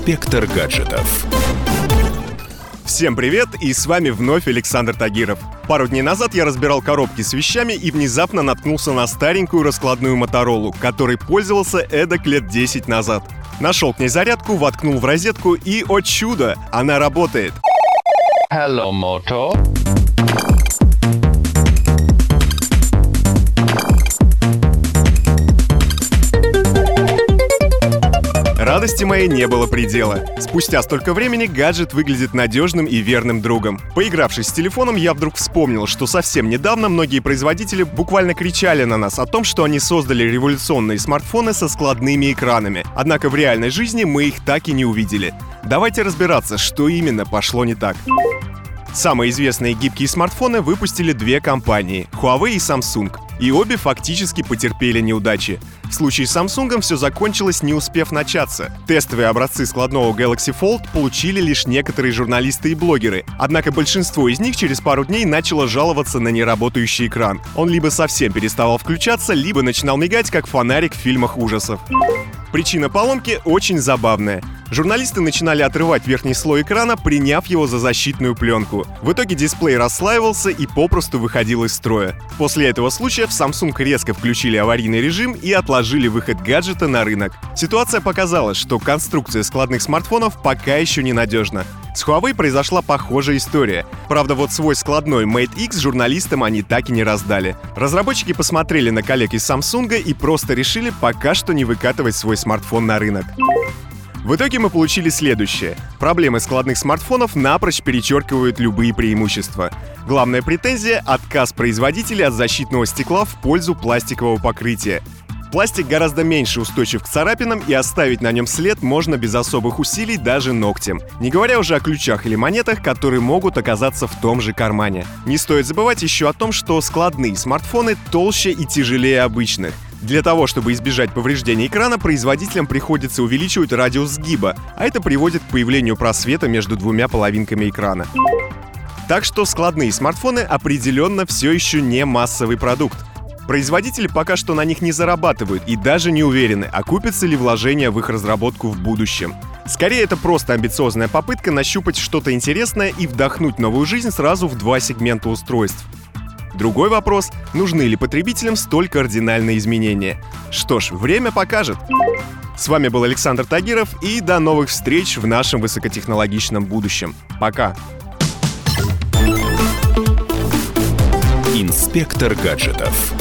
Инспектор гаджетов. Всем привет, и с вами вновь Александр Тагиров. Пару дней назад я разбирал коробки с вещами и внезапно наткнулся на старенькую раскладную Моторолу, которой пользовался эдак лет 10 назад. Нашел к ней зарядку, воткнул в розетку и, о чудо, она работает. Hello, Moto. Радости моей не было предела. Спустя столько времени гаджет выглядит надежным и верным другом. Поигравшись с телефоном, я вдруг вспомнил, что совсем недавно многие производители буквально кричали на нас о том, что они создали революционные смартфоны со складными экранами. Однако в реальной жизни мы их так и не увидели. Давайте разбираться, что именно пошло не так. Самые известные гибкие смартфоны выпустили две компании — Huawei и Samsung. И обе фактически потерпели неудачи. В случае с Samsung все закончилось, не успев начаться. Тестовые образцы складного Galaxy Fold получили лишь некоторые журналисты и блогеры. Однако большинство из них через пару дней начало жаловаться на неработающий экран. Он либо совсем переставал включаться, либо начинал мигать, как фонарик в фильмах ужасов. Причина поломки очень забавная. Журналисты начинали отрывать верхний слой экрана, приняв его за защитную пленку. В итоге дисплей расслаивался и попросту выходил из строя. После этого случая в Samsung резко включили аварийный режим и отложили выход гаджета на рынок. Ситуация показала, что конструкция складных смартфонов пока еще ненадежна. С Huawei произошла похожая история. Правда, вот свой складной Mate X журналистам они так и не раздали. Разработчики посмотрели на коллег из Samsung и просто решили пока что не выкатывать свой смартфон на рынок. В итоге мы получили следующее. Проблемы складных смартфонов напрочь перечеркивают любые преимущества. Главная претензия — отказ производителя от защитного стекла в пользу пластикового покрытия. Пластик гораздо меньше устойчив к царапинам, и оставить на нем след можно без особых усилий даже ногтем. Не говоря уже о ключах или монетах, которые могут оказаться в том же кармане. Не стоит забывать еще о том, что складные смартфоны толще и тяжелее обычных. Для того, чтобы избежать повреждения экрана, производителям приходится увеличивать радиус сгиба, а это приводит к появлению просвета между двумя половинками экрана. Так что складные смартфоны определенно все еще не массовый продукт. Производители пока что на них не зарабатывают и даже не уверены, окупятся ли вложения в их разработку в будущем. Скорее, это просто амбициозная попытка нащупать что-то интересное и вдохнуть новую жизнь сразу в два сегмента устройств. Другой вопрос — нужны ли потребителям столь кардинальные изменения? Что ж, время покажет. С вами был Александр Тагиров, и до новых встреч в нашем высокотехнологичном будущем. Пока! Инспектор гаджетов.